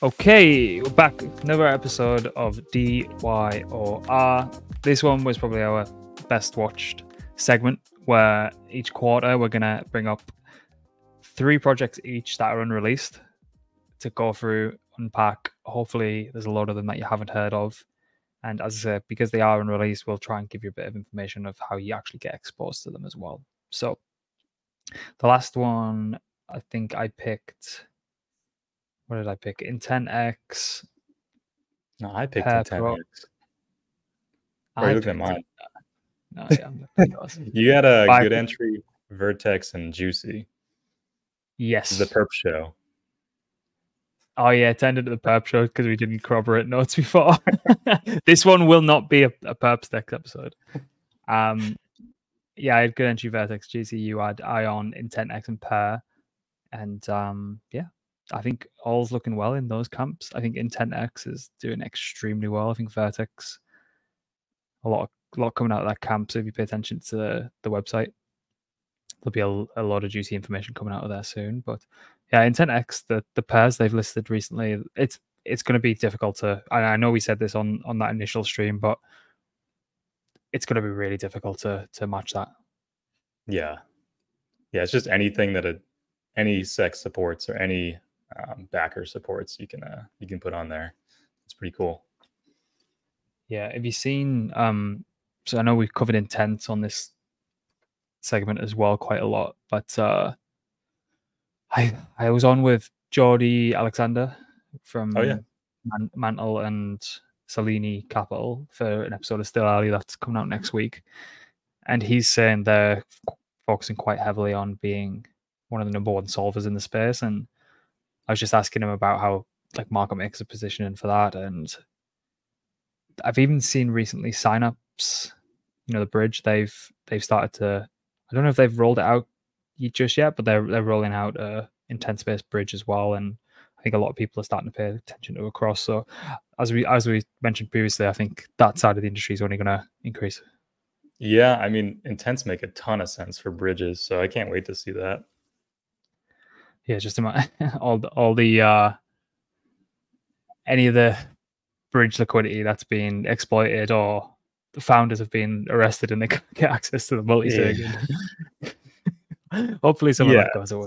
Okay, we're back. Another episode of DYOR. This one was probably our best watched segment where each quarter we're to bring up three projects each that are unreleased to go through, unpack. Hopefully, there's a lot of them that you haven't heard of. And as I said, because they are unreleased, we'll try and give you a bit of information of how you actually get exposed to them as well. So, the last one I think I picked what did I pick? Intent X. No, I picked Intent Pro. X. Or I you looking at mine. No, yeah, at yours. You got a Five. good entry, Vertex and Juicy. yes. The perp show. oh yeah, it into the perp show because we didn't corroborate notes before. this one will not be a, a perp sticks episode. Um, yeah, I had good entry vertex, GCU, had Ion, Intent X, and Pair, and um, yeah, I think all's looking well in those camps. I think Intent X is doing extremely well. I think Vertex, a lot, of, a lot coming out of that camp. So if you pay attention to the, the website, there'll be a, a lot of juicy information coming out of there soon. But yeah, Intent X, the the pairs they've listed recently, it's it's going to be difficult to. I, I know we said this on on that initial stream, but it's going to be really difficult to to match that. Yeah. Yeah, it's just anything that a, any CEX supports or any um, backer supports, you can uh, you can put on there. It's pretty cool. Yeah, have you seen? Um, so I know we've covered intent on this segment as well quite a lot, but uh, I I was on with Jordi Alexander from Oh, yeah. Man- Mantle and Selini Capital for an episode of Still Early that's coming out next week, and he's saying they're focusing quite heavily on being one of the number one solvers in the space, and I was just asking him about how like market makers are positioning for that, and I've even seen recently signups. You know, the bridge they've they've started to. I don't know if they've rolled it out just yet, but they're they're rolling out a intents based bridge as well, and I think a lot of people are starting to pay attention to Across. So, as we as we mentioned previously, I think that side of the industry is only going to increase. Yeah, I mean, intents make a ton of sense for bridges, so I can't wait to see that. Yeah, just about all the, all the uh, any of the bridge liquidity that's been exploited or the founders have been arrested and they can't get access to the multi sig. Hopefully, some of that goes away.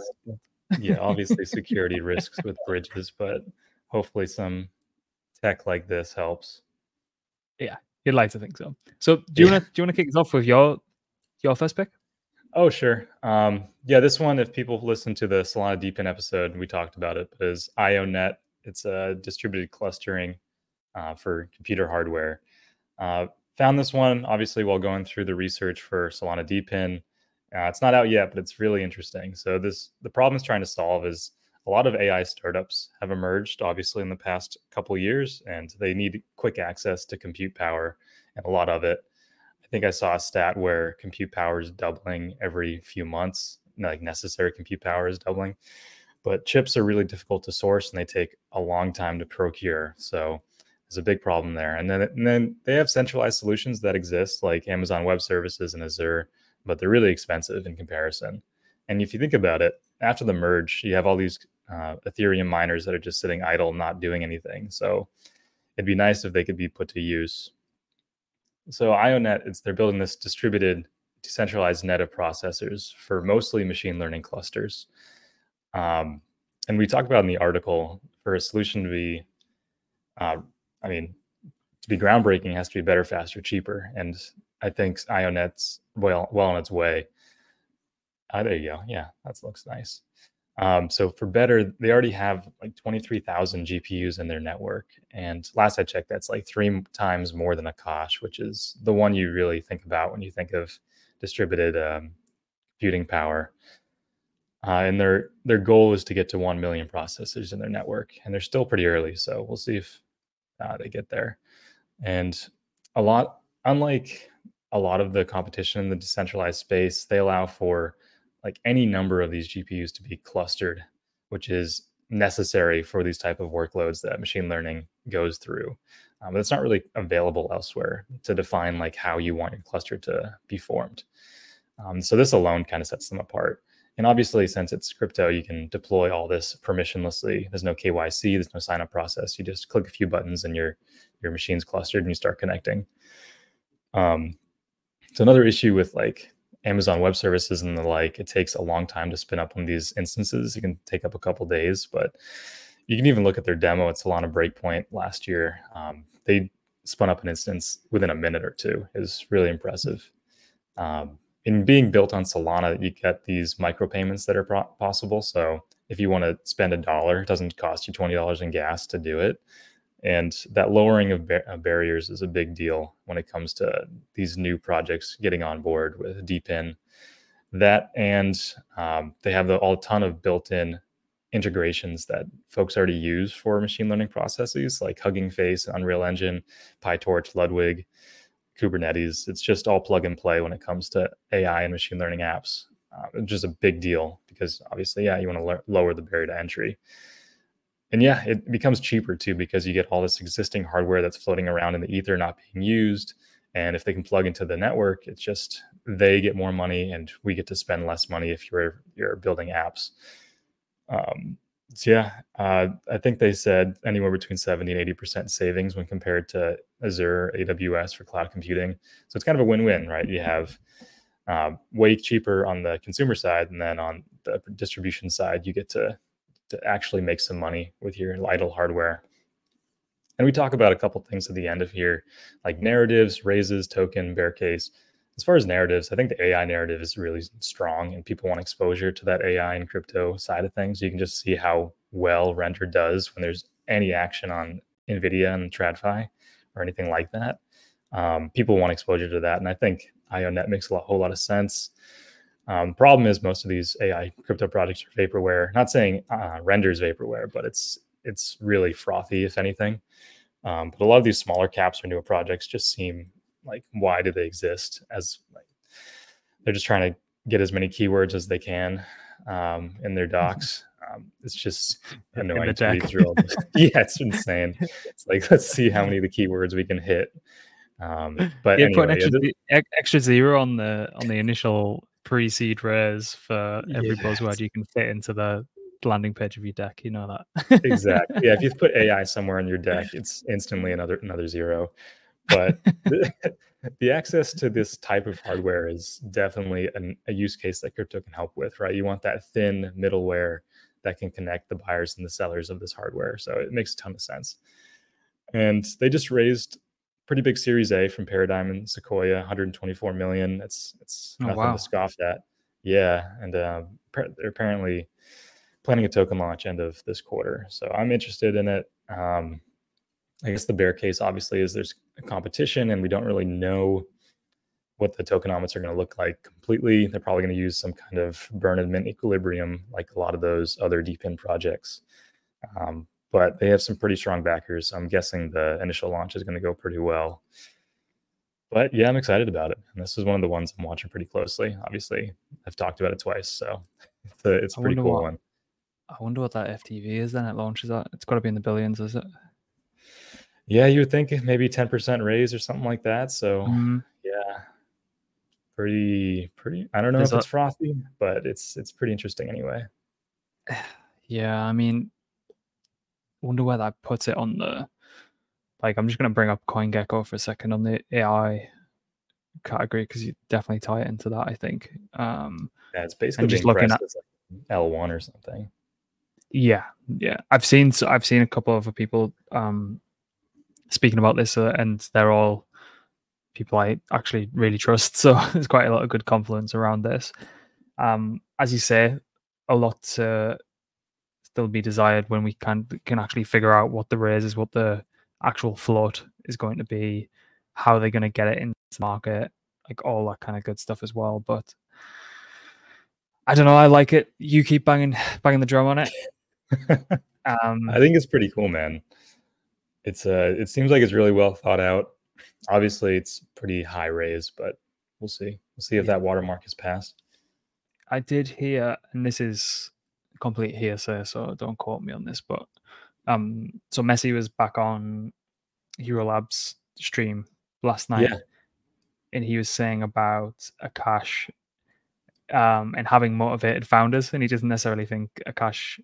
Yeah, obviously security risks with bridges, but hopefully some tech like this helps. Yeah, you'd like to think so. So, do you Yeah. want to do you want to kick us off with your your first pick? Oh, sure. Um, yeah, this one, if people listen to the Solana DePIN episode, we talked about it, is io.net. It's a distributed clustering uh, for computer hardware. Uh, found this one, obviously, while going through the research for Solana DePIN. Uh, it's not out yet, but it's really interesting. So this the problem it's trying to solve is a lot of AI startups have emerged, obviously, in the past couple years, and they need quick access to compute power, and a lot of it think I saw a stat where compute power is doubling every few months, like necessary compute power is doubling. But chips are really difficult to source and they take a long time to procure. So there's a big problem there. And then, and then they have centralized solutions that exist like Amazon Web Services and Azure, but they're really expensive in comparison. And if you think about it, after the merge, you have all these uh, Ethereum miners that are just sitting idle, not doing anything. So it'd be nice if they could be put to use so io.net, it's they're building this distributed, decentralized net of processors for mostly machine learning clusters. Um, and we talk about in the article for a solution to be, uh, I mean, to be groundbreaking, has to be better, faster, cheaper. And I think io.net's well well on its way. Ah, there you go. Yeah, that looks nice. Um, so for better, they already have like 23,000 GPUs in their network. And last I checked, that's like three times more than Akash, which is the one you really think about when you think of distributed um, computing power. Uh, and their their goal is to get to 1 million processors in their network. And they're still pretty early. So we'll see if uh, they get there. And a lot, unlike a lot of the competition in the decentralized space, they allow for like any number of these GPUs to be clustered, which is necessary for these type of workloads that machine learning goes through. Um, but it's not really available elsewhere to define like how you want your cluster to be formed. Um, so this alone kind of sets them apart. And obviously, since it's crypto, you can deploy all this permissionlessly. There's no KYC, there's no sign up process. You just click a few buttons and your your machine's clustered and you start connecting. Um, so another issue with like Amazon Web Services and the like, it takes a long time to spin up one of these instances. It can take up a couple days, but you can even look at their demo at Solana Breakpoint last year. Um, they spun up an instance within a minute or two. is really impressive. Um, in being built on Solana, you get these micropayments that are pro- possible. So if you want to spend a dollar, it doesn't cost you twenty dollars in gas to do it. And that lowering of, bar- of, barriers is a big deal when it comes to these new projects getting on board with DePIN. That and um, they have the, all ton of built-in integrations that folks already use for machine learning processes like Hugging Face, Unreal Engine, PyTorch, Ludwig. Kubernetes. It's just all plug and play when it comes to AI and machine learning apps. Uh, just a big deal because obviously, yeah, you want to lower the barrier to entry. And yeah, it becomes cheaper too because you get all this existing hardware that's floating around in the ether not being used. And if they can plug into the network, it's just they get more money and we get to spend less money if you're you're building apps. Um, so yeah, uh, I think they said anywhere between 70 and 80% savings when compared to Azure, AWS for cloud computing. So it's kind of a win-win, right? You have uh, way cheaper on the consumer side, and then on the distribution side, you get to to actually make some money with your idle hardware. And we talk about a couple things at the end of here, like narratives, raises, token, bear case as far as narratives, I think the AI narrative is really strong and people want exposure to that AI and crypto side of things. You can just see how well Render does when there's any action on NVIDIA and TradFi or anything like that. Um, people want exposure to that. And I think io.net makes a lot, whole lot of sense. Um, problem is most of these AI crypto projects are vaporware. Not saying uh, renders vaporware, but it's it's really frothy, if anything. Um, but a lot of these smaller caps or newer projects just seem like why do they exist as like they're just trying to get as many keywords as they can um, in their docs um, it's just annoying to read through all this. yeah it's insane it's like let's see how many of the keywords we can hit um, but yeah, anyway, put an extra, extra, zero on the on the initial pre-seed rares for every yeah. buzzword you can fit into the landing page of your deck you know that exactly yeah if you put ai somewhere in your deck it's instantly another another zero but the, the, access to this type of hardware is definitely an, a use case that crypto can help with, right? You want that thin middleware that can connect the buyers and the sellers of this hardware. So it makes a ton of sense. And they just raised pretty big Series A from Paradigm and Sequoia, 124 million. That's it's oh, nothing wow. to scoff at. Yeah, and uh, they're apparently planning a token launch end of this quarter. So I'm interested in it. Um, I guess the bear case obviously is there's a competition and we don't really know what the tokenomics are going to look like completely. They're probably going to use some kind of burn and mint equilibrium like a lot of those other DePIN projects. Um, but they have some pretty strong backers. I'm guessing the initial launch is going to go pretty well. But yeah, I'm excited about it. And this is one of the ones I'm watching pretty closely. Obviously, I've talked about it twice, so it's a, it's a pretty cool what, one. I wonder what that FDV is then it launches that. It's got to be in the billions, is it? Yeah, you would think maybe 10% raise or something like that. So mm-hmm. yeah, pretty, pretty, I don't know There's if it's frothy, but it's, it's pretty interesting anyway. Yeah. I mean, wonder where that puts it on the, like, I'm just going to bring up CoinGecko for a second on the AI category because you definitely tie it into that, I think. Um, yeah, it's basically just looking at L1 or something. Yeah, yeah. I've seen so I've seen a couple of people um speaking about this, uh, and they're all people I actually really trust. So there's quite a lot of good confluence around this. Um, as you say, a lot to still be desired when we can can actually figure out what the raise is, what the actual float is going to be, how they're going to get it into the market, like all that kind of good stuff as well. But I don't know. I like it. You keep banging banging the drum on it. um, I think it's pretty cool, man it's uh it seems like it's really well thought out. Obviously, it's pretty high raise, but we'll see. We'll see if that watermark is passed. I did hear, and this is complete hearsay, so don't quote me on this, but um, so Messi was back on Hero Labs stream last night, yeah. and he was saying about Akash um, and having motivated founders, and he doesn't necessarily think Akash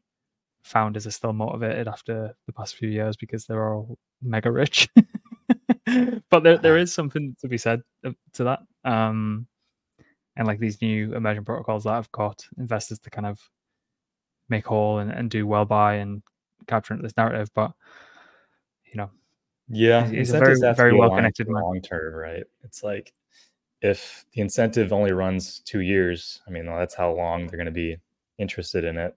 founders are still motivated after the past few years because they're all mega rich. but there, there is something to be said to that. Um, and like these new emerging protocols that have got investors to kind of make whole and, and do well by and capture this narrative. But you know, yeah, he's, a very very well connected long term, right? It's like if the incentive only runs two years, I mean, that's how long they're going to be interested in it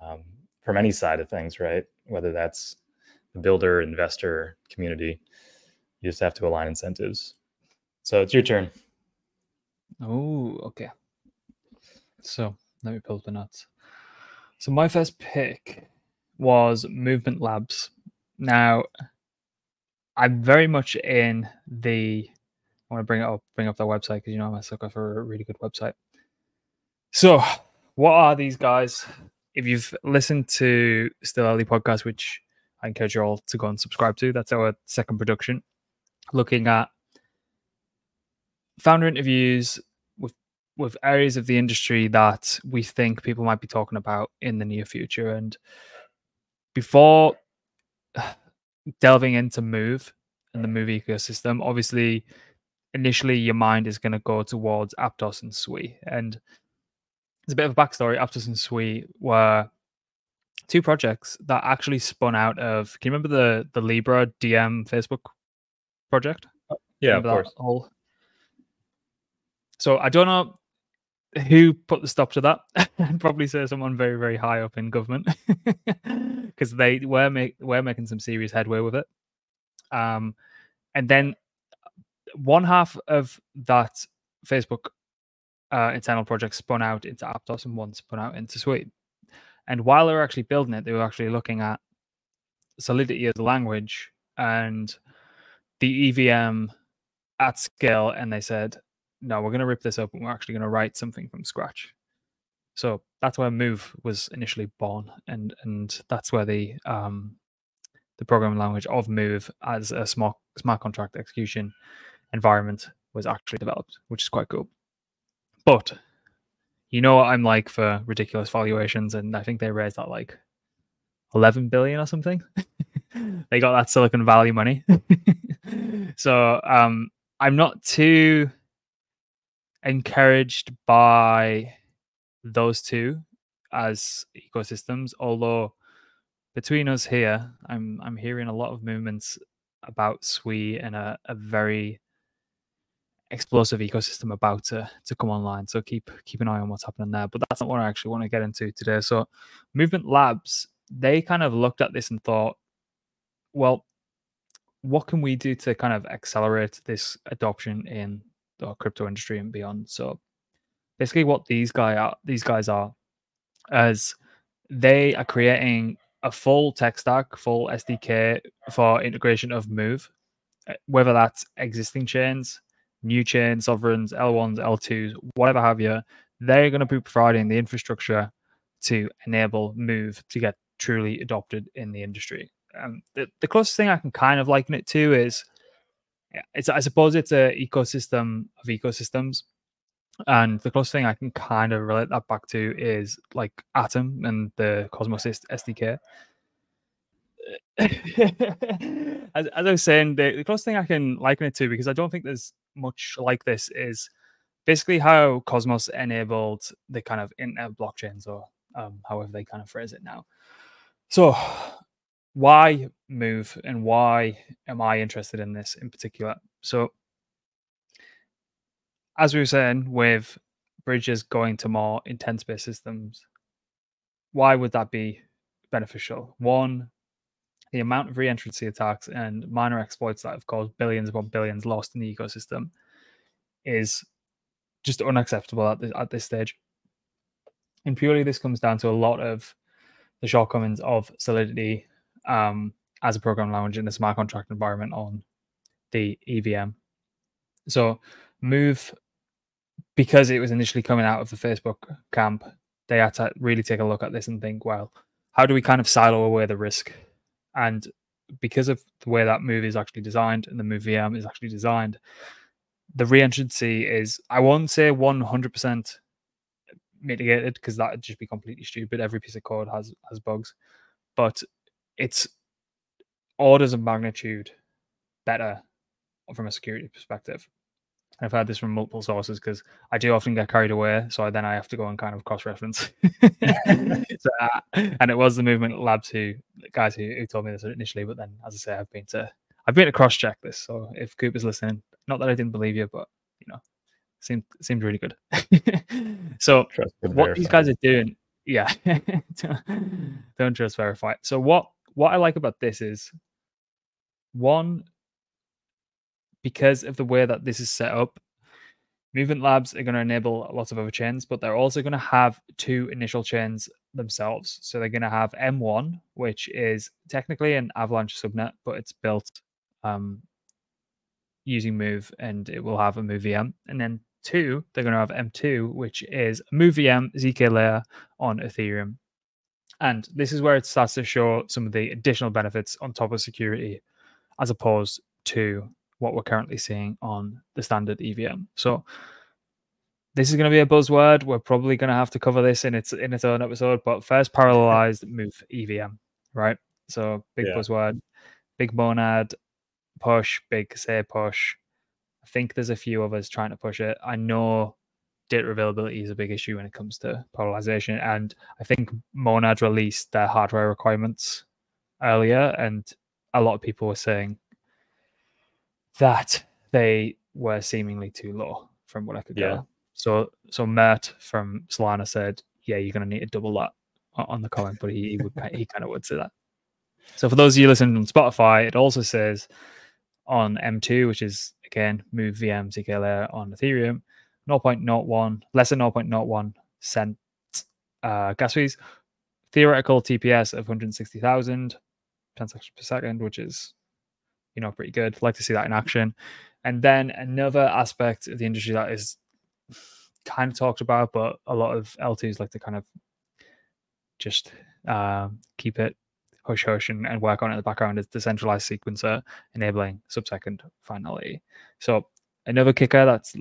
um, from any side of things, right? Whether that's the builder, investor, community, you just have to align incentives. So it's your turn. Oh, okay. So let me pull the nuts. So my first pick was Movement Labs. Now, I'm very much in the. I want to bring it up, bring up their website because you know I'm a sucker for a really good website. So, what are these guys? If you've listened to Still Early podcast, which I encourage you all to go and subscribe to, that's our second production, looking at founder interviews with areas of the industry that we think people might be talking about in the near future. And before delving into Move and the Move ecosystem, obviously, initially your mind is going to go towards Aptos and Sui. And there's a bit of a backstory. Aptos and Sui were two projects that actually spun out of. Can you remember the the Libra Diem Facebook project? Yeah, remember of course. Whole... So I don't know who put the stop to that. Probably say someone very, very high up in government because they were make, were making some serious headway with it. Um, and then one half of that Facebook uh, internal project spun out into Aptos and one spun out into Sui. And while they were actually building it, they were actually looking at Solidity as a language and the EVM at scale. And they said, no, we're going to rip this up and we're actually going to write something from scratch. So that's where Move was initially born, and and that's where the um, the programming language of Move as a smart smart contract execution environment was actually developed, which is quite cool. But you know what I'm like for ridiculous valuations, and I think they raised that like 11 billion or something. they got that Silicon Valley money. so um, I'm not too encouraged by those two as ecosystems. Although between us here, I'm I'm hearing a lot of movements about Sui and a, a very explosive ecosystem about to to come online. So keep keep an eye on what's happening there. But that's not what I actually want to get into today. So Movement Labs, they kind of looked at this and thought, well, what can we do to kind of accelerate this adoption in the crypto industry and beyond. So basically what these guy are these guys are as they are creating a full tech stack, full SDK for integration of Move, uh, whether that's existing chains, new chains, sovereigns, L1s, L2s, whatever have you, they're going to be providing the infrastructure to enable Move to get truly adopted in the industry. Um, the, the closest thing I can kind of liken it to is it's I suppose it's a ecosystem of ecosystems. And the closest thing I can kind of relate that back to is like Atom and the Cosmos SDK. as, as, I was saying, the, the closest thing I can liken it to, because I don't think there's much like this, is basically how Cosmos enabled the kind of internet blockchains, or um, however they kind of phrase it now. So why move and why am I interested in this in particular? So, as we were saying, with bridges going to more intents based systems, why would that be beneficial? One, the amount of reentrancy attacks and minor exploits that have caused billions upon billions lost in the ecosystem is just unacceptable at this, at this stage. And purely this comes down to a lot of the shortcomings of Solidity um, as a program language in the smart contract environment on the EVM. So Move, because it was initially coming out of the Facebook camp, they had to really take a look at this and think, well, how do we kind of silo away the risk? And because of the way that Move is actually designed and the Move VM is actually designed, the reentrancy is, I won't say 100% mitigated because that would just be completely stupid. Every piece of code has has bugs, but it's orders of magnitude better from a security perspective. I've heard this from multiple sources because I do often get carried away, so then I have to go and kind of cross-reference. so, uh, and it was the movement labs who guys who, who told me this initially, but then as I say, I've been to I've been to cross-check this. So if Cooper's listening, not that I didn't believe you, but you know, seemed seemed really good. so what these guys are doing, yeah, don't just verify. So what what I like about this is one because of the way that this is set up, Movement Labs are going to enable lots of other chains, but they're also going to have two initial chains themselves. So they're going to have M1, which is technically an Avalanche subnet, but it's built um, using Move and it will have a Move VM. And then two, they're going to have M2, which is a Move VM ZK layer on Ethereum. And this is where it starts to show some of the additional benefits on top of security as opposed to what we're currently seeing on the standard EVM. So this is going to be a buzzword. We're probably going to have to cover this in its in its own episode. But first, parallelized move EVM, right? So big yeah. buzzword, big monad push, big Sei push. I think there's a few of us trying to push it. I know data availability is a big issue when it comes to parallelization, and I think Monad released their hardware requirements earlier, and a lot of people were saying that they were seemingly too low from what I could yeah. So so Mert from Solana said, "Yeah, you're going to need to double that on the comment," but he, he would he kind of would say that. So for those of you listening on Spotify, it also says on M2, which is again move VM ZK layer on Ethereum, 0.01 less than 0.01 cent uh, gas fees, theoretical TPS of 160,000 transactions per second, which is you know, pretty good. Like to see that in action. And then another aspect of the industry that is kind of talked about, but a lot of L2s like to kind of just uh, keep it hush hush and, and work on it in the background is decentralized sequencer enabling sub-second finality. So another kicker that's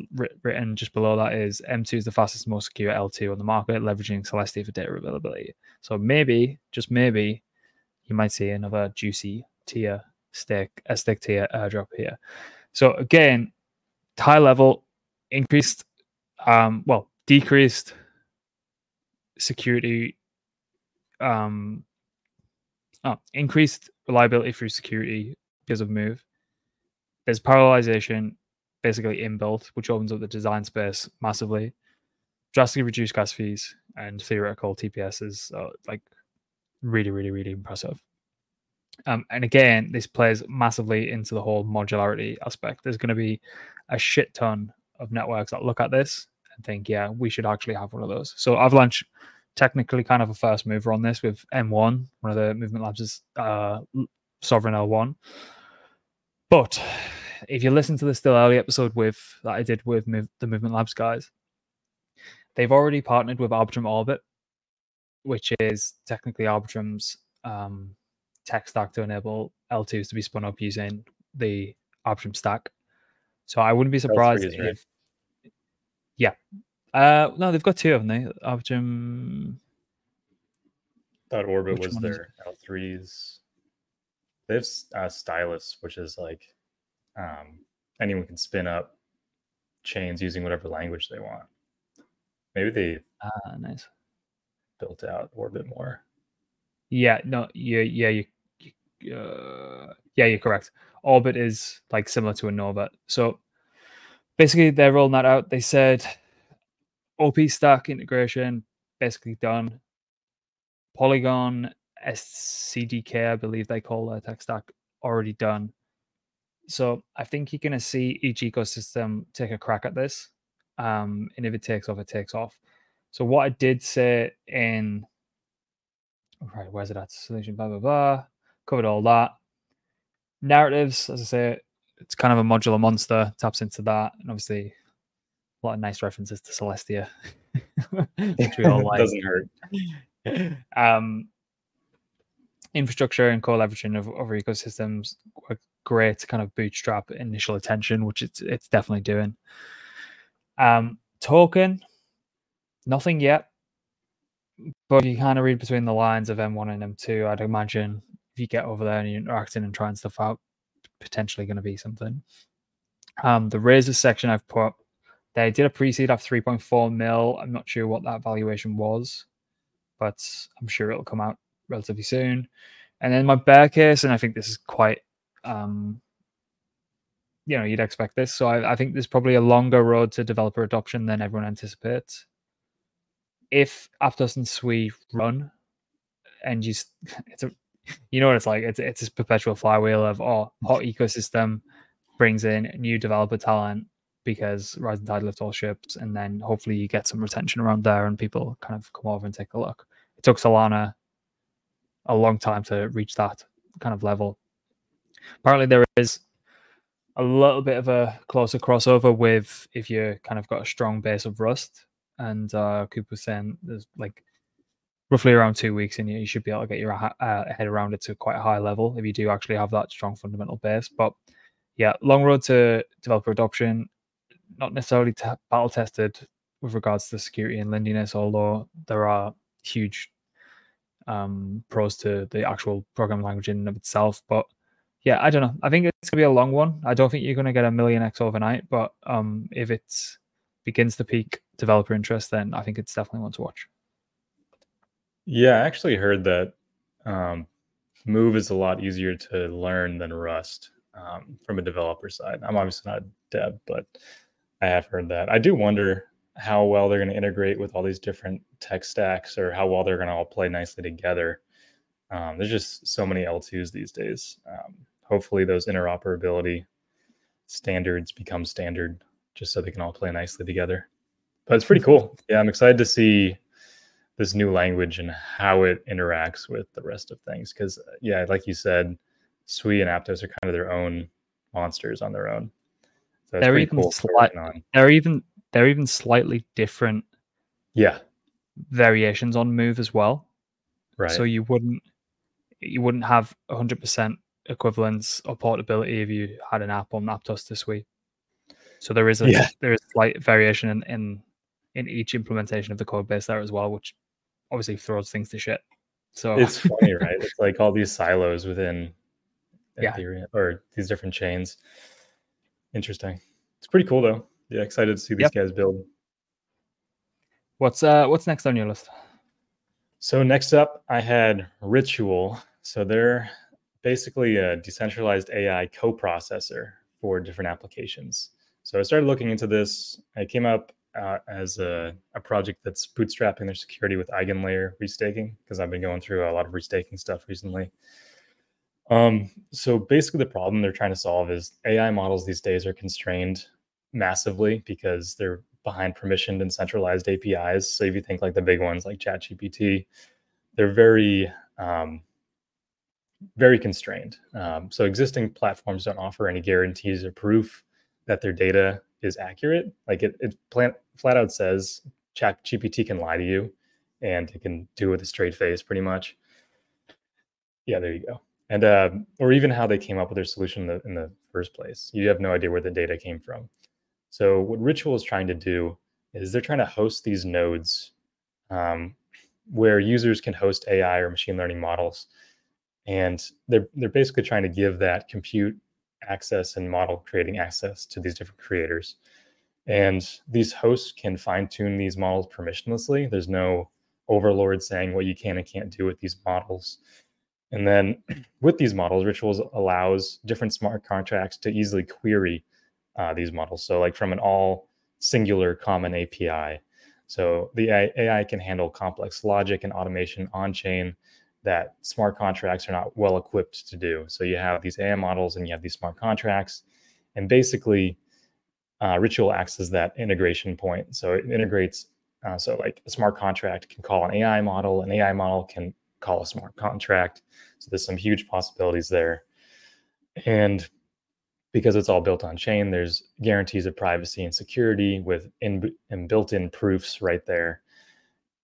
written just below that is M2 is the fastest, most secure L2 on the market, leveraging Celestia for data availability. So maybe, just maybe, you might see another juicy tier stick a stick tier airdrop here. So again, high level increased, um, well, decreased security, um, oh, increased reliability through security because of Move. There's parallelization basically inbuilt, which opens up the design space massively. Drastically reduced gas fees and theoretical TPS is uh, like really, really, really impressive. Um, and again, this plays massively into the whole modularity aspect. There's going to be a shit ton of networks that look at this and think, yeah, we should actually have one of those. So Avalanche, technically, kind of a first mover on this with M1, one of the Movement Labs' uh, Sovereign L1. But if you listen to the still early episode with that I did with Move, the Movement Labs guys, they've already partnered with Arbitrum Orbit, which is technically Arbitrum's um, tech stack to enable L2s to be spun up using the Arbitrum stack. So I wouldn't be surprised if, right? yeah. Uh, no, they've got two, haven't they? Arbitrum. Thought Orbit was their L3s. They have uh, Stylus, which is like um, anyone can spin up chains using whatever language they want. Maybe they ah nice built out Orbit more. Yeah, no, yeah, yeah, you uh, yeah, you're correct. Orbit is like similar to a Nova. So basically, they're rolling that out. They said OP stack integration basically done. Polygon SCDK, I believe they call their tech stack, already done. So I think you're going to see each ecosystem take a crack at this. Um, and if it takes off, it takes off. So what I did say in right, where's it at? Solution, blah blah blah covered all that. Narratives, as I say, it's kind of a modular monster, taps into that, and obviously a lot of nice references to Celestia, which we all like. Doesn't hurt. um, infrastructure and co-leveraging of other ecosystems great to kind of bootstrap initial attention, which it's it's definitely doing. Um, token, nothing yet. but you kind of read between the lines of M1 and M2. I'd imagine if you get over there and you're interacting and trying stuff out, potentially going to be something. Um, the Razors section I've put, they did a pre-seed of 3.4 mil. I'm not sure what that valuation was, but I'm sure it'll come out relatively soon. And then my bear case, and I think this is quite, um, you know, you'd expect this. So I, I think there's probably a longer road to developer adoption than everyone anticipates. If Aptos and Sui run and you it's a you know what it's like it's it's this perpetual flywheel of oh hot ecosystem brings in new developer talent because rising tide lifts all ships and then hopefully you get some retention around there and people kind of come over and take a look. It took solana a long time to reach that kind of level apparently there is a little bit of a closer crossover with if you kind of got a strong base of rust and uh, Cooper was saying there's like roughly around two weeks, and you, should be able to get your uh, head around it to quite a high level if you do actually have that strong fundamental base. But yeah, long road to developer adoption, not necessarily t- battle tested with regards to security and lindiness, although there are huge um, pros to the actual programming language in and of itself. But yeah, I don't know. I think it's gonna be a long one. I don't think you're gonna get a million X overnight, but um, if it begins to peak developer interest, then I think it's definitely one to watch. Yeah, I actually heard that um, Move is a lot easier to learn than Rust um, from a developer side. I'm obviously not a dev, but I have heard that. I do wonder how well they're going to integrate with all these different tech stacks or how well they're going to all play nicely together. Um, there's just so many L2s these days. Um, hopefully, those interoperability standards become standard just so they can all play nicely together. But it's pretty cool. Yeah, I'm excited to see this new language and how it interacts with the rest of things. Because uh, yeah, like you said, Sui and Aptos are kind of their own monsters on their own. So they're even cool sli- they're even they're even slightly different. Yeah, variations on Move as well. Right. So you wouldn't you wouldn't have 100% equivalence or portability if you had an app on Aptos this week. So there is a yeah. there is slight variation in, in in each implementation of the code base there as well, which obviously throws things to shit. So it's funny, right? It's like all these silos within yeah. Ethereum or these different chains. Interesting. It's pretty cool though. Yeah, excited to see these yep. guys build. What's uh what's next on your list? So next up I had Ritual. So they're basically a decentralized AI co-processor for different applications. So I started looking into this. I came up uh, as a, a, project that's bootstrapping their security with eigenlayer restaking because I've been going through a lot of restaking stuff recently. Um, so basically, the problem they're trying to solve is AI models these days are constrained massively because they're behind permissioned and centralized APIs. So if you think like the big ones like ChatGPT, they're very um, very constrained. Um, so existing platforms don't offer any guarantees or proof that their data is accurate. Like it, it flat out says Chat GPT can lie to you, and it can do it with a straight face, pretty much. Yeah, there you go. And uh, or even how they came up with their solution in the, in the first place. You have no idea where the data came from. So what Ritual is trying to do is they're trying to host these nodes um, where users can host AI or machine learning models, and they're they're basically trying to give that compute access and model creating access to these different creators. And these hosts can fine tune these models permissionlessly. There's no overlord saying what you can and can't do with these models. And then with these models, Rituals allows different smart contracts to easily query uh, these models. So, like from an all singular common API. So, the AI can handle complex logic and automation on chain that smart contracts are not well equipped to do. So you have these AI models and you have these smart contracts, and basically, uh, Ritual acts as that integration point. So it integrates. Uh, so like a smart contract can call an AI model, an AI model can call a smart contract. So there's some huge possibilities there, and because it's all built on chain, there's guarantees of privacy and security with in, and built-in proofs right there.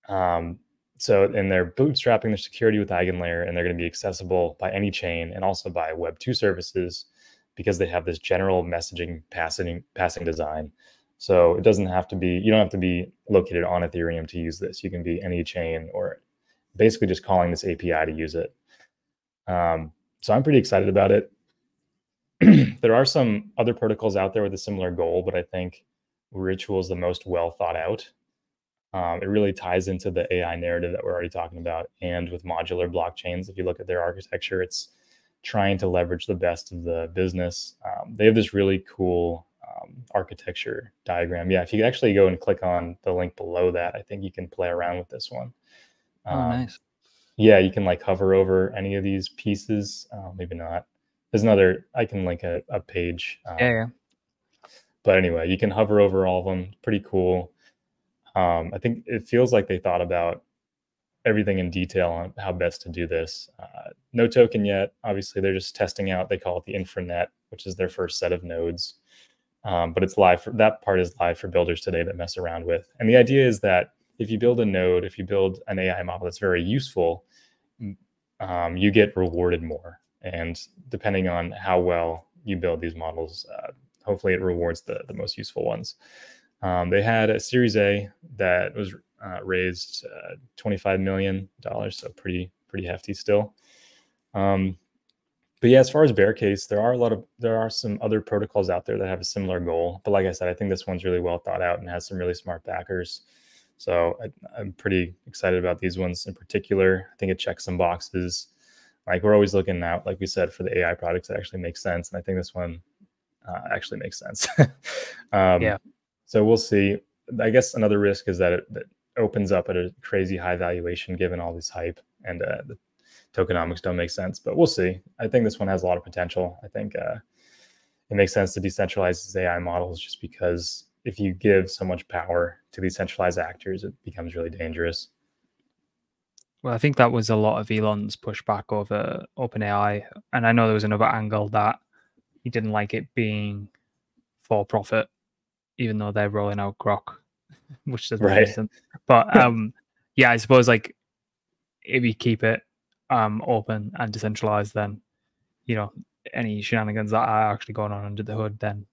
Um, so, and they're bootstrapping their security with Eigenlayer, and they're going to be accessible by any chain and also by Web two services because they have this general messaging passing passing design. So it doesn't have to be, you don't have to be located on Ethereum to use this. You can be any chain or basically just calling this API to use it. Um, so I'm pretty excited about it. there are some other protocols out there with a similar goal, but I think Ritual is the most well thought out. Um, it really ties into the AI narrative that we're already talking about. And with modular blockchains, if you look at their architecture, it's trying to leverage the best of the business. Um, they have this really cool um, architecture diagram. Yeah, if you actually go and click on the link below that, I think you can play around with this one. Oh, um, nice. Yeah, you can like hover over any of these pieces. Uh, maybe not. There's another. I can link a, a page. Um, yeah, yeah. But anyway, you can hover over all of them. Pretty cool. Um, I think it feels like they thought about everything in detail on how best to do this. Uh, no token yet. Obviously, they're just testing out. They call it the Infernet, which is their first set of nodes um, but it's live for that part is live for builders today that mess around with. And the idea is that if you build a node, if you build an AI model that's very useful, um, you get rewarded more. And depending on how well you build these models, uh, hopefully it rewards the, the most useful ones. Um, they had a Series A that was uh, raised uh, $25 million, so pretty pretty hefty still. Um, but yeah, as far as bear case, there are a lot of there are some other protocols out there that have a similar goal. But like I said, I think this one's really well thought out and has some really smart backers. So I, am pretty excited about these ones in particular. I think it checks some boxes. Like we're always looking out, like we said, for the AI products that actually make sense, and I think this one uh, actually makes sense. um, yeah. So we'll see. I guess another risk is that it, it, opens up at a crazy high valuation given all this hype and uh, the tokenomics don't make sense, but we'll see. I think this one has a lot of potential. I think uh, it makes sense to decentralize these AI models just because if you give so much power to these centralized actors, it becomes really dangerous. Well, I think that was a lot of Elon's pushback over OpenAI, and I know there was another angle that he didn't like it being for profit, even though they're rolling out Grok, which doesn't right. make sense. But um, yeah, I suppose like if you keep it um, open and decentralized, then you know any shenanigans that are actually going on under the hood, then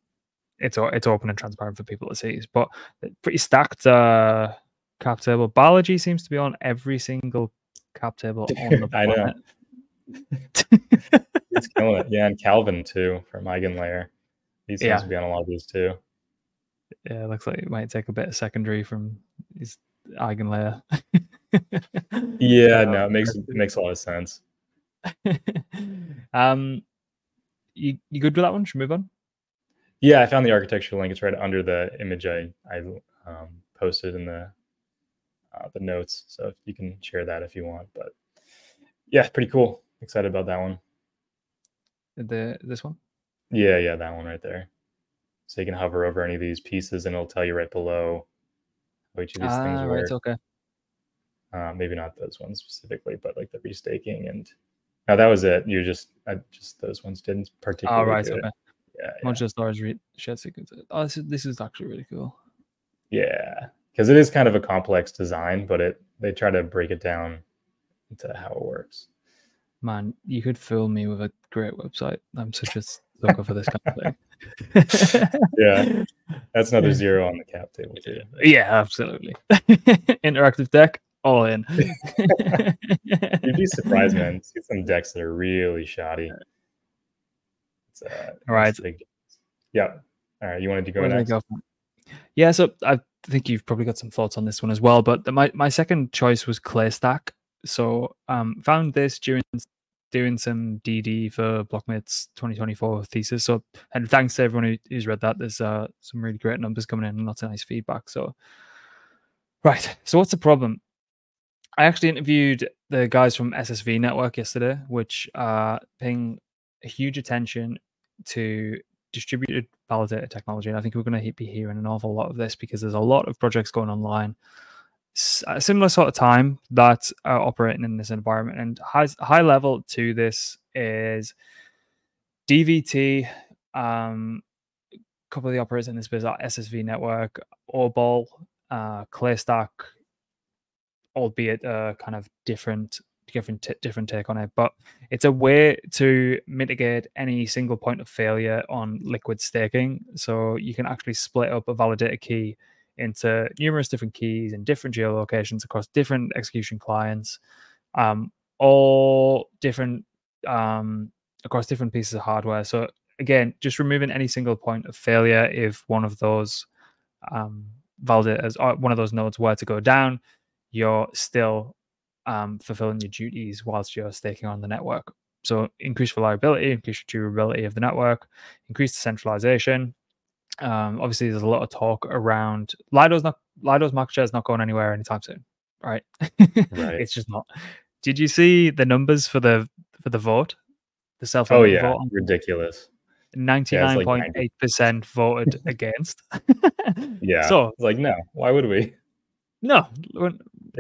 it's it's open and transparent for people to see. But pretty stacked uh, cap table. Balaji seems to be on every single cap table on the planet. I know. it's killing it. Yeah, and Calvin too from Eigenlayer. He seems yeah. to be on a lot of these too. Yeah, looks like it might take a bit of secondary from his Eigenlayer. yeah, no, it makes it makes a lot of sense. um, you you good with that one? Should we move on? Yeah, I found the architecture link. It's right under the image I I um, posted in the uh, the notes. So you can share that if you want. But yeah, pretty cool. Excited about that one. The this one? Yeah, yeah, that one right there. So you can hover over any of these pieces, and it'll tell you right below which of these ah, things were. Right, okay. Uh, maybe not those ones specifically, but like the restaking and now that was it. You just I just those ones didn't oh, particularly. Oh right, okay. Yeah, Modular yeah. storage re- shared sequence. Oh, this is, this is actually really cool. Yeah, because it is kind of a complex design, but it they try to break it down into how it works. Man, you could fool me with a great website. I'm such a sucker for this kind of thing. yeah, that's another zero on the cap table too. Yeah, absolutely. Interactive deck, all in. You'd be surprised, man. See some decks that are really shoddy. It's, uh, all right. Big... Yeah. All right. You wanted to go Where next? Go yeah. So I think you've probably got some thoughts on this one as well. But the, my my second choice was ClayStack. So um, found this during doing some DD for blocmates' 2024 thesis. So, and thanks to everyone who, who's read that. There's uh, some really great numbers coming in and lots of nice feedback. So, right. So, what's the problem? I actually interviewed the guys from SSV Network yesterday, which are paying huge attention to distributed validator technology. And I think we're going to be hearing an awful lot of this because there's a lot of projects going online a similar sort of time that are operating in this environment. And high, high level to this is DVT, um, a couple of the operators in this business are SSV Network, Obol, uh, ClayStack, albeit a kind of different different t- different take on it, but it's a way to mitigate any single point of failure on liquid staking. So you can actually split up a validator key into numerous different keys and different geolocations across different execution clients, um, all different um, across different pieces of hardware. So again, just removing any single point of failure if one of those um, validators or one of those nodes were to go down, you're still um, fulfilling your duties whilst you're staking on the network. So increase reliability, increase durability of the network, increase decentralization. Um, obviously, there's a lot of talk around Lido's not Lido's market share is not going anywhere anytime soon, right? Right. it's just not. Did you see the numbers for the for the vote? The self Oh yeah, vote ridiculous. ninety nine point eight percent voted against. Yeah. So It's like no, why would we? no,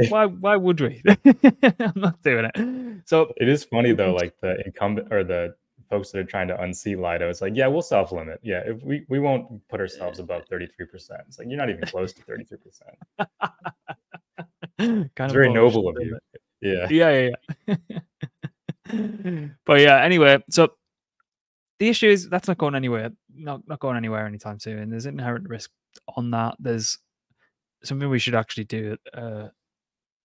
why why would we? I'm not doing it. So It is funny though, like the incumbent or the folks that are trying to unseat Lido. It's like, yeah, we'll self limit. Yeah, if we we won't put ourselves above thirty three percent. It's like you're not even close to thirty three percent. kind It's of very noble of you. Yeah. yeah, yeah, yeah. but yeah, anyway, so the issue is that's not going anywhere. Not not going anywhere anytime soon. And there's inherent risk on that. There's something we should actually do. Uh,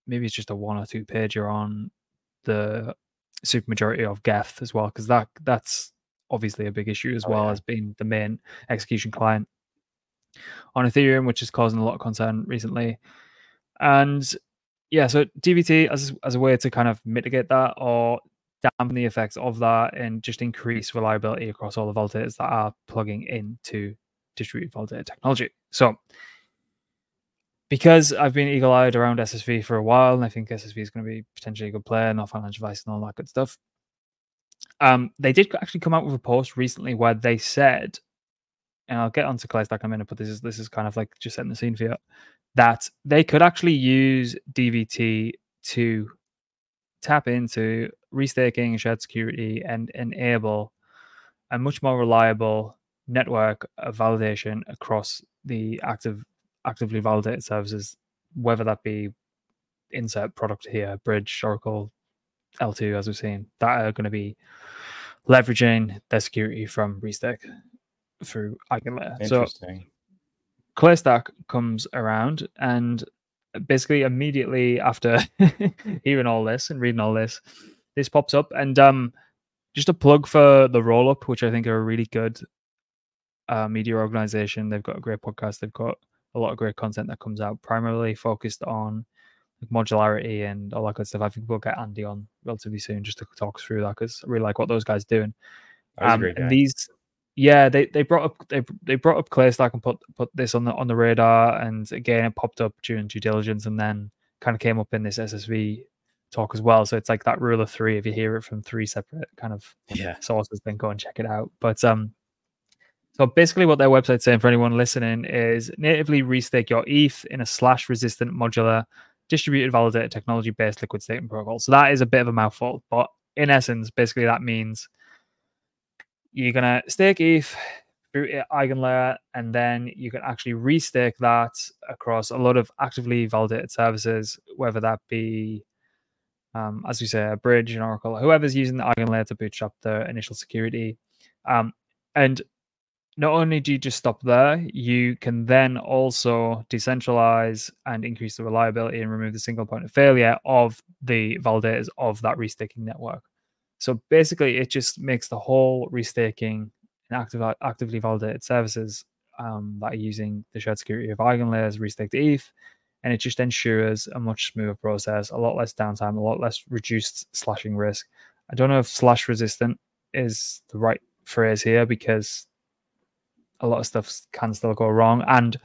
maybe it's just a one or two pager on the supermajority of Geth as well, because that that's obviously a big issue as Oh, well yeah. as being the main execution client on Ethereum, which is causing a lot of concern recently. And yeah, so DVT as as a way to kind of mitigate that or dampen the effects of that and just increase reliability across all the validators that are plugging into distributed validator technology. So because I've been eagle-eyed around SSV for a while, and I think SSV is going to be potentially a good player, not financial advice and all that good stuff. Um, they did actually come out with a post recently where they said, and I'll get onto ClayStack in a minute, but this is this is kind of like just setting the scene for you, that they could actually use DVT to tap into restaking, shared security, and enable a much more reliable network of validation across the active actively validated services, whether that be insert product here, Bridge, Oracle, L2, as we've seen, that are going to be leveraging their security from Restake through Eigenlayer. So. ClayStack comes around and basically immediately after hearing all this and reading all this, this pops up and um just a plug for the Rollup, which I think are a really good uh, media organization. They've got a great podcast. They've got a lot of great content that comes out, primarily focused on modularity and all that good stuff. I think we'll get Andy on relatively soon just to talk through that because I really like what those guys doing. That was a Um, and these, yeah, they they brought up they they brought up ClayStack and put put this on the on the radar, and again it popped up during due diligence, and then kind of came up in this SSV talk as well. So it's like that rule of three. If you hear it from three separate kind of yeah. sources, then go and check it out. But um, so basically, what their website's saying for anyone listening is natively restake your ETH in a slash resistant modular distributed validated technology based liquid staking protocol. So that is a bit of a mouthful, but in essence, basically that means you're gonna stake ETH through Eigenlayer, and then you can actually restake that across a lot of actively validated services, whether that be um, as we say, a bridge, an Oracle, whoever's using the Eigenlayer to bootstrap their initial security. Um, and not only do you just stop there, you can then also decentralize and increase the reliability and remove the single point of failure of the validators of that restaking network. So basically, it just makes the whole restaking and active, actively validated services um, that are using the shared security of Eigenlayers restaked ETH and it just ensures a much smoother process, a lot less downtime, a lot less reduced slashing risk. I don't know if slash resistant is the right phrase here because a lot of stuff can still go wrong, and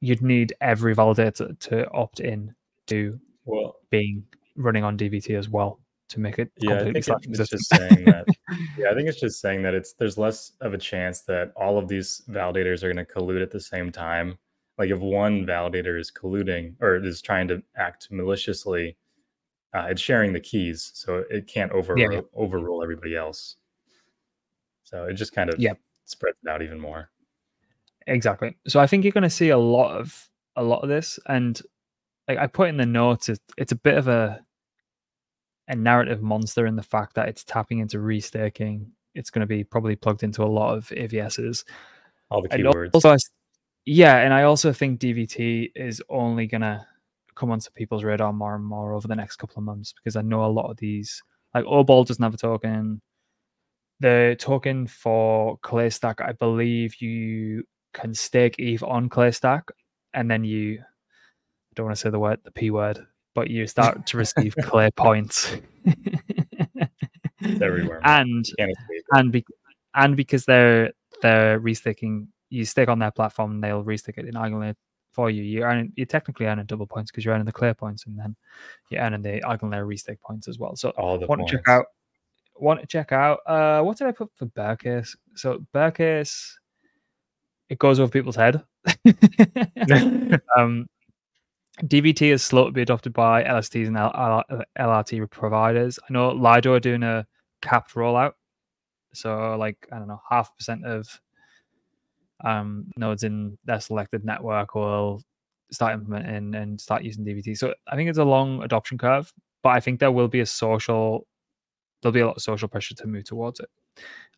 you'd need every validator to, opt in to Well, being running on DVT as well to make it yeah, I think it- it's just saying that. Yeah, I think it's just saying that it's there's less of a chance that all of these validators are going to collude at the same time. Like if one validator is colluding or is trying to act maliciously, uh, it's sharing the keys, so it can't over yeah. overrule everybody else. So it just kind of Yep. spreads it out even more. Exactly so i think you're going to see a lot of a lot of this and like i put in the notes it, it's a bit of a a narrative monster in the fact that it's tapping into restaking. It's going to be probably plugged into a lot of AVSs. All the keywords. also, yeah, and I also think DVT is only gonna come onto people's radar more and more over the next couple of months because I know a lot of these, like Obol doesn't have a token. The token for ClayStack, I believe you can stake ETH on ClayStack, and then you I don't want to say the word, the P word, but you start to receive Clay points. It's everywhere. and Can't escape it. and be- and because they're they're restaking, you stick on their platform, and they'll restick it in Eigenlayer for you. You earn you technically earning double points because you're earning the Clay points, and then you're earning the Eigenlayer restake points as well. So All the want to points. check out want to check out uh what did I put for bear case? So bear case it goes over people's head. um DVT is slow to be adopted by LSTs and L- LRT providers. I know Lido are doing a capped rollout. So like I don't know, half percent of um nodes in their selected network will start implementing and start using DVT. So I think it's a long adoption curve, but I think there will be a social there'll be a lot of social pressure to move towards it.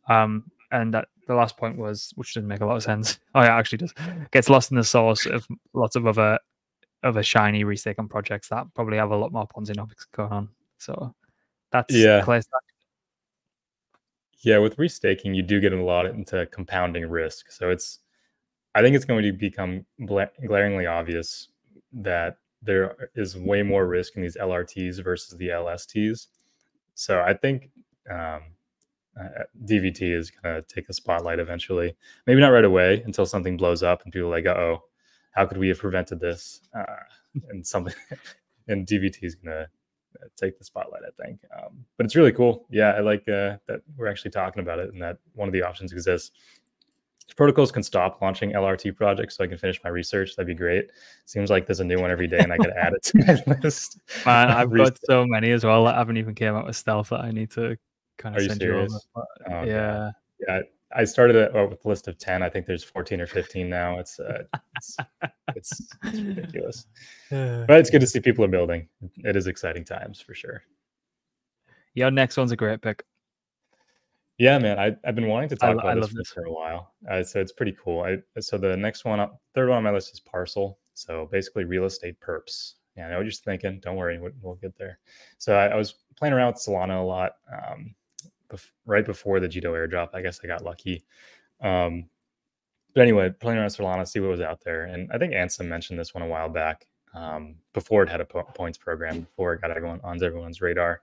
Um, and that the last point was, which doesn't make a lot of sense. Oh, yeah, it actually does. Gets lost in the source of lots of other other shiny restaking projects that probably have a lot more Ponzinomics going on. So that's Yeah. Claystack. Yeah, with restaking, you do get a lot into compounding risk. So it's, I think it's going to become glaringly obvious that there is way more risk in these LRTs versus the LSTs. So I think um, DVT is going to take the spotlight eventually. Maybe not right away until something blows up and people are like, "Uh oh, how could we have prevented this?" Uh, and something, and DVT is going to uh, take the spotlight, I think. Um, but it's really cool. Yeah, I like uh, that we're actually talking about it and that one of the options exists. If protocols can stop launching LRT projects so I can finish my research. That'd be great. Seems like there's a new one every day and I could add it to my list. Man, I've got so many as well that haven't even came out with stealth that I need to kind Are of you send you over. serious? Oh, yeah. yeah, I started it uh, with a list of 10. I think there's 14 or 15 now. It's uh, it's, it's it's ridiculous. But it's good to see people are building. It is exciting times for sure. Your next one's a great pick. Yeah, man. I, I've been wanting to talk I about this for, this. for a while. Uh, so it's pretty cool. I so the next one, up, third one on my list is Parcl. So basically, real estate perps. Yeah, I know what you're thinking. Don't worry, we'll, we'll get there. So I, I was playing around with Solana a lot um, bef- right before the Jito airdrop. I guess I got lucky. Um, but anyway, playing around Solana, see what was out there. And I think Ansem mentioned this one a while back um, before it had a po- points program, before it got everyone on everyone's radar.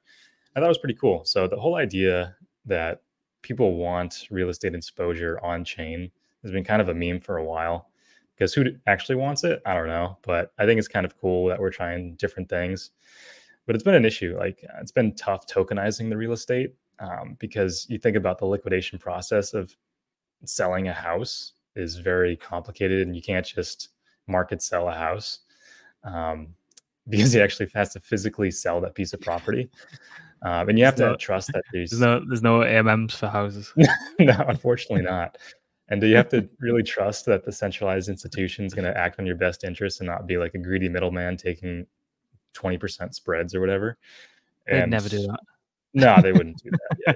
I thought it was pretty cool. So the whole idea that people want real estate exposure on chain has been kind of a meme for a while because who actually wants it i don't know but i think it's kind of cool that we're trying different things but it's been an issue like it's been tough tokenizing the real estate um, because you think about the liquidation process of selling a house is very complicated and you can't just market sell a house um, because you actually has to physically sell that piece of property um, and you have There's to no- trust that there's There's no there's no AMMs for houses. no, unfortunately not. And do you have to really trust that the centralized institution is going to act on your best interest and not be like a greedy middleman taking 20% spreads or whatever? They'd And- never do that. No, they wouldn't do that. Yeah,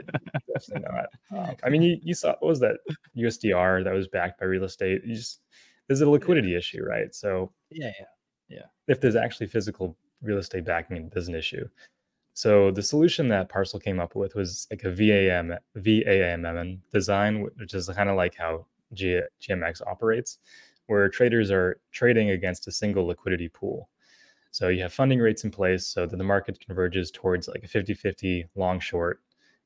definitely not. Um, I mean, you, you saw what was that USDR that was backed by real estate? You just there's a liquidity issue, right? So Yeah, yeah, yeah. if there's actually physical real estate backing it, there's an issue. So the solution that Parcl came up with was like a VAM VAMM design, which is kind of like how G, GMX operates, where traders are trading against a single liquidity pool. So you have funding rates in place so that the market converges towards like a 50-50 long short.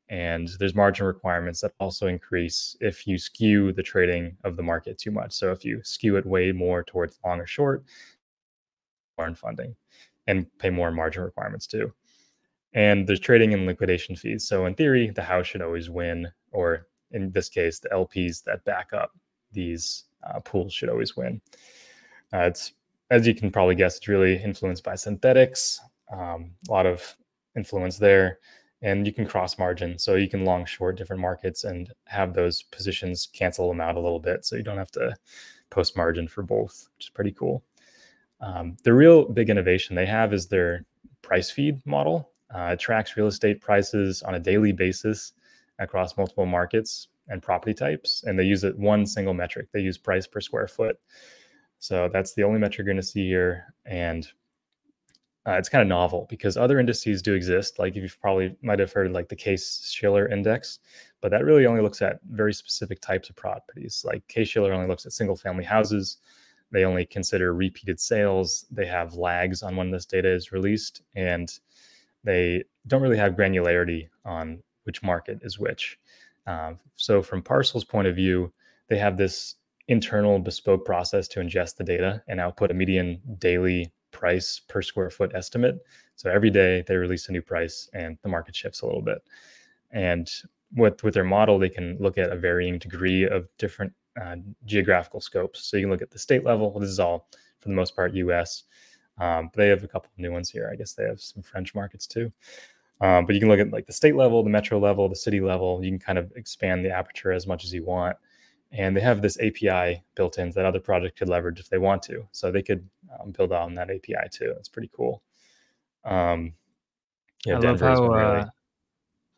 And there's margin requirements that also increase if you skew the trading of the market too much. So if you skew it way more towards long or short, more in funding and pay more margin requirements too. And there's trading and liquidation fees. So in theory, the house should always win, or in this case, the LPs that back up these uh, pools should always win. Uh, it's as you can probably guess, it's really influenced by Synthetix. Um, a lot of influence there, and you can cross margin, so you can long short different markets and have those positions cancel them out a little bit, so you don't have to post margin for both, which is pretty cool. Um, the real big innovation they have is their price feed model. Uh, it tracks real estate prices on a daily basis across multiple markets and property types, and they use it one single metric. They use price per square foot. So that's the only metric you're going to see here, and uh, it's kind of novel because other indices do exist. Like you've probably might have heard like the Case Shiller Index, but that really only looks at very specific types of properties. Like Case Shiller only looks at single family houses. They only consider repeated sales. They have lags on when this data is released, and they don't really have granularity on which market is which. Um, so, from Parcl's point of view, they have this internal bespoke process to ingest the data and output a median daily price per square foot estimate. So every day they release a new price and the market shifts a little bit. And with with their model, they can look at a varying degree of different uh, geographical scopes. So you can look at the state level. This is all for the most part U.S. Um, but they have a couple of new ones here. I guess they have some French markets too. Um, but you can look at like the state level, the metro level, the city level. You can kind of expand the aperture as much as you want and they have this API built in that other project could leverage if they want to. So they could um, build on that API too. It's pretty cool. Um, yeah, I love how really uh,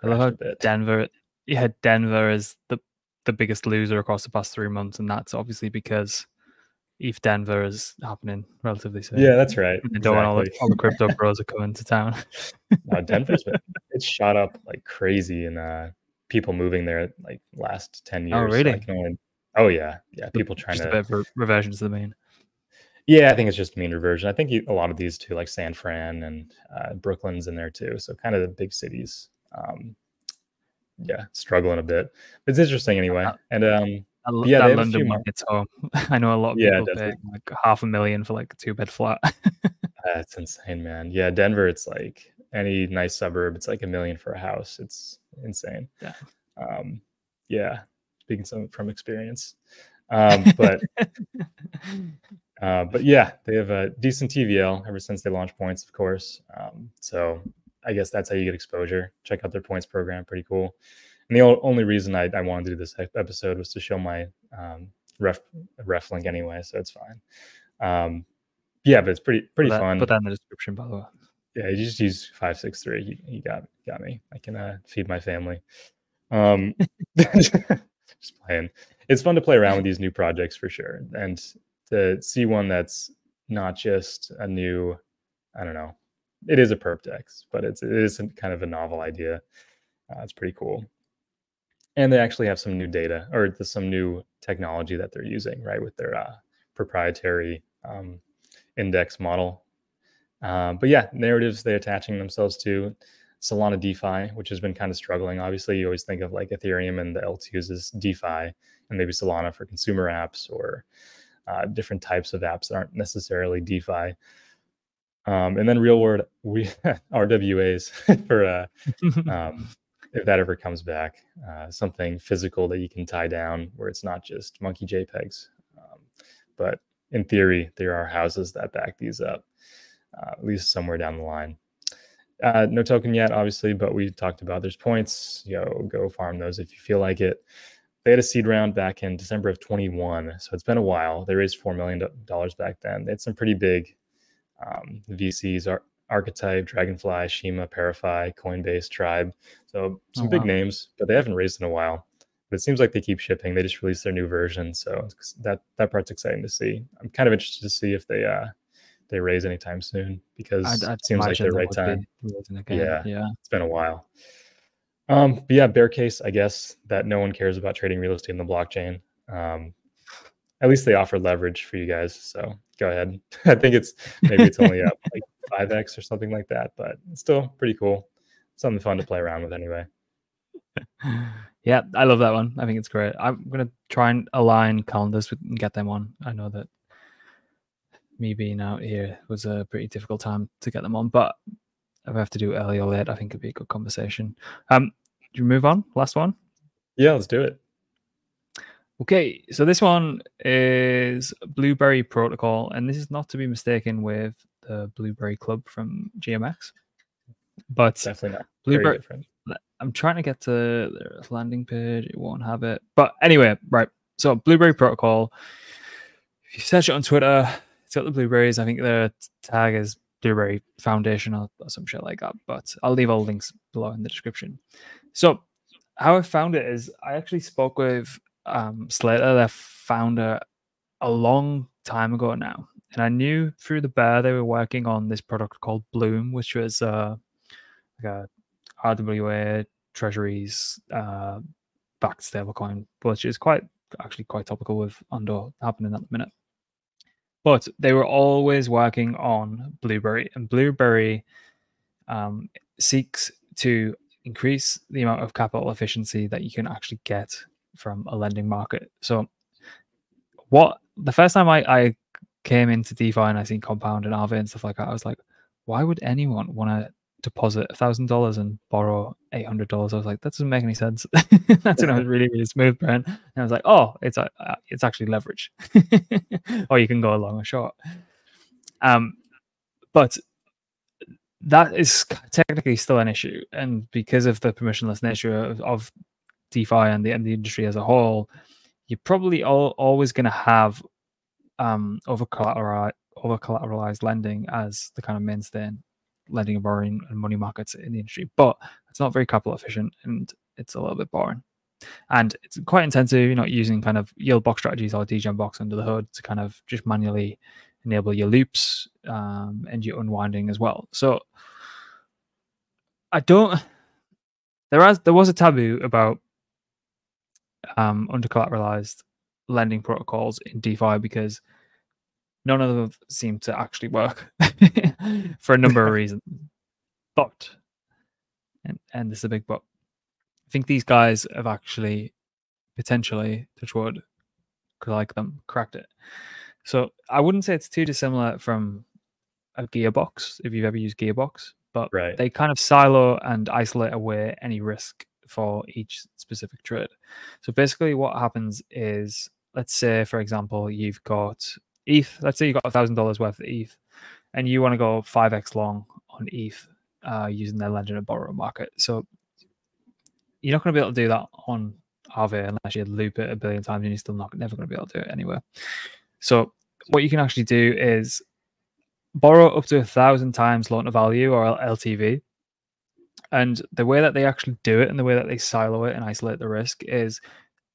I love how Denver. Yeah, Denver is the the biggest loser across the past three months, and that's obviously because ETHDenver is happening relatively soon. Yeah, that's right. Exactly. Don't want all the, all the crypto bros are coming to town. no, Denver's been it's shot up like crazy in uh people moving there like last 10 years. Oh, really? So only, oh, yeah. Yeah. People trying just to. of reversion to the mean. Yeah, I think it's just mean reversion. I think you, a lot of these too, like San Fran and uh, Brooklyn's in there too. So kind of the big cities. Um, yeah, struggling a bit. But it's interesting anyway. And um, that, yeah, that London market's home. I know a lot of yeah, people pay like half a million for like a two bed flat. That's insane, man. Yeah, Denver, it's like any nice suburb, it's like a million for a house. It's insane. Yeah. Um, yeah. Speaking some from experience. Um, but uh, but yeah, they have a decent TVL ever since they launched points, of course. Um, so I guess that's how you get exposure. Check out their points program, pretty cool. And the only reason I, I wanted to do this episode was to show my um, ref ref link anyway, so it's fine. Um, yeah, but it's pretty pretty put that, fun. Put that in the description, by the way. Yeah, just use five six three. He, you got got me. I can uh, feed my family. Um, just playing. It's fun to play around with these new projects for sure, and to see one that's not just a new. I don't know. It is a perp dex, but it's it is kind of a novel idea. Uh, it's pretty cool, and they actually have some new data or some new technology that they're using, right, with their uh, proprietary um, index model. Um, but yeah, narratives they're attaching themselves to. Solana DeFi, which has been kind of struggling. Obviously, you always think of like Ethereum and the L2s as DeFi, and maybe Solana for consumer apps or uh, different types of apps that aren't necessarily DeFi. Um, and then real world we RWAs for uh, um, if that ever comes back, uh, something physical that you can tie down where it's not just monkey JPEGs. Um, but in theory, there are houses that back these up, uh, at least somewhere down the line. Uh, no token yet, obviously, but we talked about there's points. You know, go farm those if you feel like it. They had a seed round back in December of 21, so it's been a while. They raised four million dollars back then. They had some pretty big um, VCs, Ar- Archetype, Dragonfly, Shima, ParaFi, Coinbase, Tribe. So some oh, big wow. names, but they haven't raised in a while. But it seems like they keep shipping. They just released their new version, so that that part's exciting to see. I'm kind of interested to see if they uh, they raise anytime soon because I'd, I'd it seems like the right time. Yeah, yeah, it's been a while. Um, but yeah, bear case, I guess that no one cares about trading real estate in the blockchain. Um, at least they offer leverage for you guys, so go ahead. I think it's maybe it's only up like five x or something like that, but it's still pretty cool. Something fun to play around with anyway. Yeah, I love that one. I think it's great. I'm gonna try and align calendars with, and get them on. I know that me being out here was a pretty difficult time to get them on. But if I have to do it early or late, I think it'd be a good conversation. Um, do you move on? Last one? Yeah, let's do it. Okay, so this one is Blueberry Protocol, and this is not to be mistaken with the Blueberry Club from GMX. But definitely not. Blueberry. I'm trying to get to the landing page. It won't have it. But anyway, right. So Blueberry Protocol. If you search it on Twitter, it's got the blueberries. I think the tag is Blueberry Foundation or, or some shit like that. But I'll leave all links below in the description. So how I found it is I actually spoke with um, Slater, their founder, a long time ago now, and I knew through the bear they were working on this product called Bloom, which was uh, like a RWA Treasuries uh, backed stablecoin, which is quite actually quite topical with Ondo happening at the minute. But they were always working on Blueberry, and Blueberry um, seeks to increase the amount of capital efficiency that you can actually get from a lending market. So, what the first time I, I came into DeFi and I seen Compound and Aave and stuff like that, I was like, why would anyone want to deposit a thousand dollars and borrow eight hundred dollars? I was like, that doesn't make any sense. That's when I was really really smooth, Brent. And I was like, oh, it's a, uh, it's actually leverage, or you can go long or short. Um, but that is technically still an issue, and because of the permissionless nature of, of DeFi and the, and the industry as a whole, you're probably all, always going to have um, over collateralized lending as the kind of mainstay in lending and borrowing and money markets in the industry. But it's not very capital efficient and it's a little bit boring. And it's quite intensive. You're not using kind of yield box strategies or degen box under the hood to kind of just manually enable your loops um, and your unwinding as well. So I don't. There has there was a taboo about um, under collateralized lending protocols in DeFi because none of them seem to actually work for a number of reasons. But and and this is a big but. I think these guys have actually potentially touch wood, could like them, cracked it. So I wouldn't say it's too dissimilar from a gearbox if you've ever used gearbox, but right. they kind of silo and isolate away any risk for each specific trade. So basically, what happens is, let's say, for example, you've got ETH. Let's say you got a thousand dollars worth of ETH, and you want to go five x long on ETH uh, using their lend and borrow market. So you're not going to be able to do that on Aave unless you loop it a billion times, and you're still not never going to be able to do it anywhere. So what you can actually do is borrow up to a thousand times loan to value or LTV. And the way that they actually do it and the way that they silo it and isolate the risk is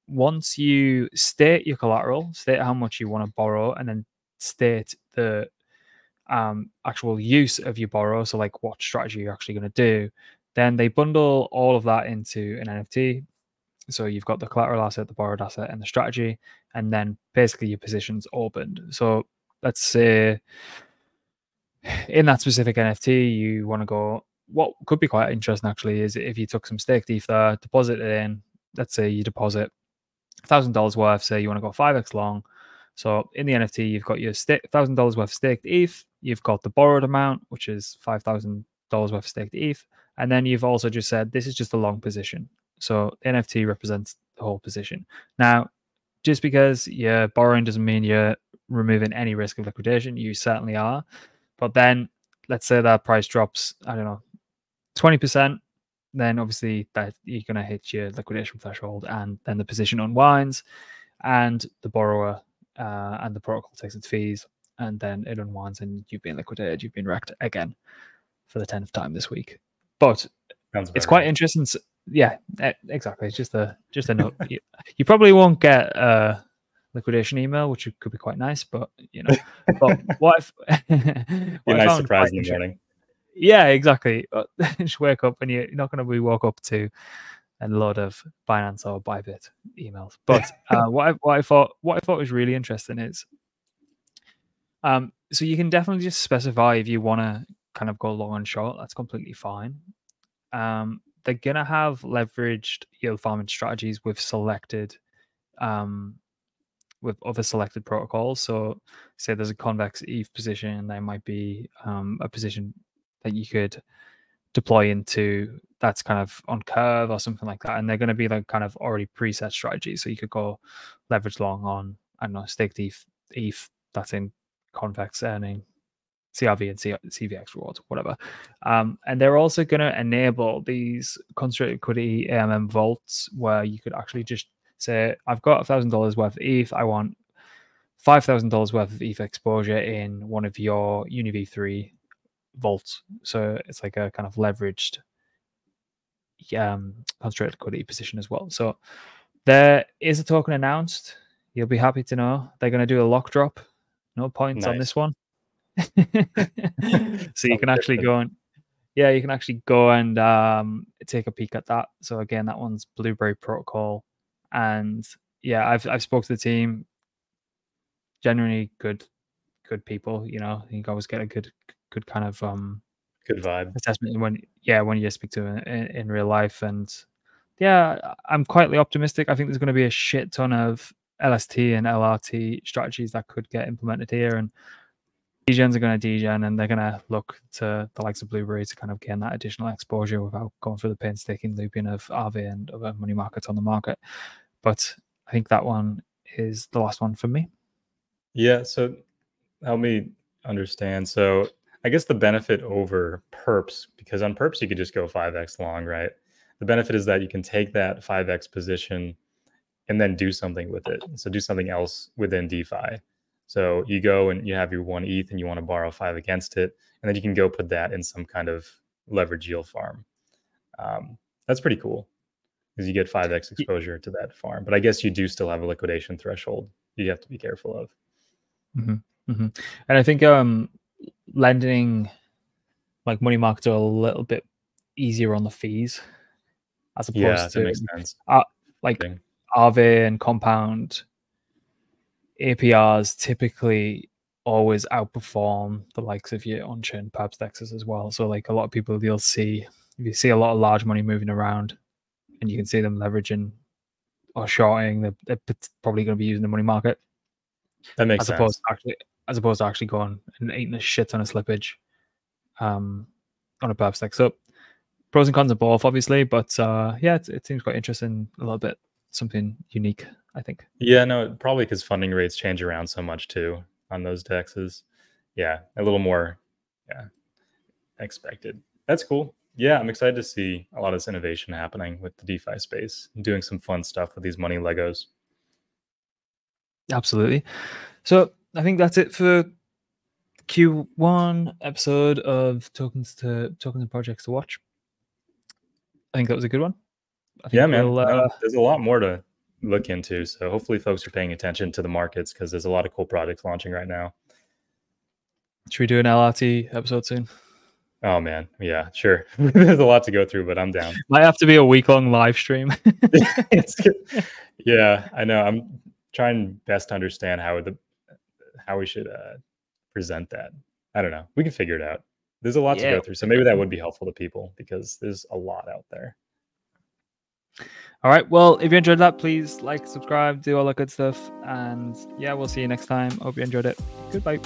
once you state your collateral, state how much you want to borrow, and then state the um, actual use of your borrow, so like what strategy you're actually going to do, then they bundle all of that into an NFT. So you've got the collateral asset, the borrowed asset, and the strategy, and then basically your position's opened. So let's say in that specific NFT, you want to go. What could be quite interesting actually is if you took some stake ETH there, deposit it in. Let's say you deposit thousand dollars worth. Say you want to go five x long. So in the NFT, you've got your thousand dollars worth staked ETH. You've got the borrowed amount, which is five thousand dollars worth staked ETH, and then you've also just said this is just a long position. So NFT represents the whole position. Now, just because you're borrowing doesn't mean you're removing any risk of liquidation. You certainly are. But then let's say that price drops, I don't know, 20%, then obviously that you're going to hit your liquidation threshold and then the position unwinds and the borrower uh, and the protocol takes its fees and then it unwinds and you've been liquidated, you've been wrecked again for the 10th time this week. But it's quite interesting. Yeah, exactly. It's just a just a note. you, you, probably won't get a liquidation email, which could be quite nice, but you know, but what if what nice surprise in the morning. Yeah, exactly. just wake up and you're not going to be woke up to a lot of Binance or Bybit emails. But uh, what I what I thought what I thought was really interesting is, um, so you can definitely just specify if you want to kind of go long and short. That's completely fine. Um, they're gonna have leveraged yield farming strategies with selected um, with other selected protocols. So, say there's a convex ETH position, there might be um, a position that you could deploy into that's kind of on curve or something like that. And they're going to be like kind of already preset strategies. So you could go leverage long on, I don't know, staked ETH, ETH that's in convex earning CRV and CVX rewards, whatever. Um, and they're also going to enable these concentrated liquidity AMM vaults where you could actually just say, I've got a thousand dollars worth of ETH. I want five thousand dollars worth of ETH exposure in one of your UniV3 vault. So it's like a kind of leveraged um, concentrated liquidity position as well. So there is a token announced. You'll be happy to know they're going to do a lock drop. No points nice. on this one. so you can actually go and yeah, you can actually go and um, take a peek at that. So again, that one's Blueberry Protocol, and yeah, I've I've spoke to the team. Genuinely good, good people. You know, you can always get a good good kind of um good vibe. assessment when yeah when you speak to in, in real life and yeah i'm quietly optimistic. I think there's going to be a shit ton of lst and lrt strategies that could get implemented here and degens are going to degen and they're going to look to the likes of blueberry to kind of gain that additional exposure without going through the painstaking looping of rv and other money markets on the market. But i think that one is the last one for me. Yeah so help me understand. So I guess the benefit over perps, because on perps you could just go 5x long, right? The benefit is that you can take that 5x position and then do something with it. So do something else within DeFi. So you go and you have your one ETH and you want to borrow five against it, and then you can go put that in some kind of leverage yield farm. Um, that's pretty cool because you get 5x exposure to that farm. But I guess you do still have a liquidation threshold you have to be careful of. Mm-hmm. Mm-hmm. And I think um, lending like money markets are a little bit easier on the fees as opposed yeah, to. Uh, like Thing. And Compound APRs typically always outperform the likes of your on-chain perps dexes as well. So like a lot of people you'll see if you see a lot of large money moving around and you can see them leveraging or shorting, they're, they're probably going to be using the money market. That makes as sense. Opposed to actually, as opposed to actually going and eating a shit ton of slippage um, on a perp stack. So pros and cons of both, obviously, but uh, yeah, it, it seems quite interesting. A little bit something unique, I think. Yeah, no, probably because funding rates change around so much too on those dexes. Yeah, a little more, yeah, expected. That's cool. Yeah, I'm excited to see a lot of this innovation happening with the DeFi space, doing some fun stuff with these money Legos. Absolutely. So I think that's it for Q1 episode of tokens to tokens and projects to watch. I think that was a good one. yeah, man. We'll, uh, there's a lot more to look into. So hopefully, folks are paying attention to the markets because there's a lot of cool projects launching right now. Should we do an LRT episode soon? Oh man, yeah, sure. there's a lot to go through, but I'm down. Might have to be a week long live stream. yeah, I know. I'm trying best to understand how the how we should uh, present that. I don't know. We can figure it out. There's a lot yeah. to go through, so maybe that would be helpful to people because there's a lot out there. All right. Well, if you enjoyed that, please like, subscribe, do all that good stuff, and yeah, we'll see you next time. Hope you enjoyed it. Goodbye.